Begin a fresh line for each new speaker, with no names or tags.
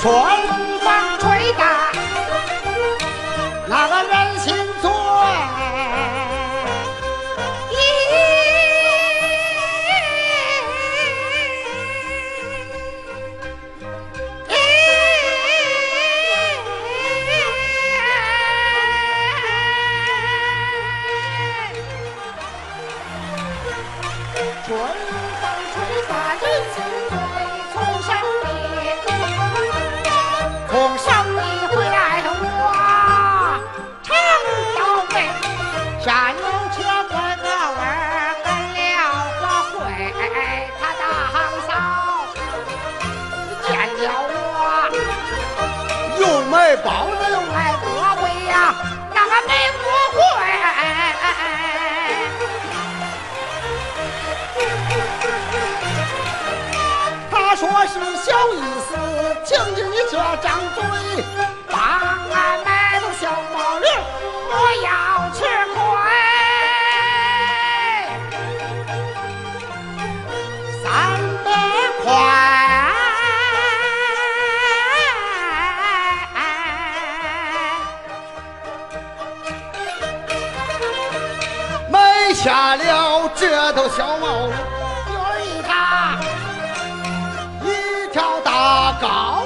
春风吹打，那个人心醉。春风吹打人心
卖包子
又来多会呀，那个没不会。他说是小意思，请听你这张嘴，
下了这头小毛驴，
有一张
一条大高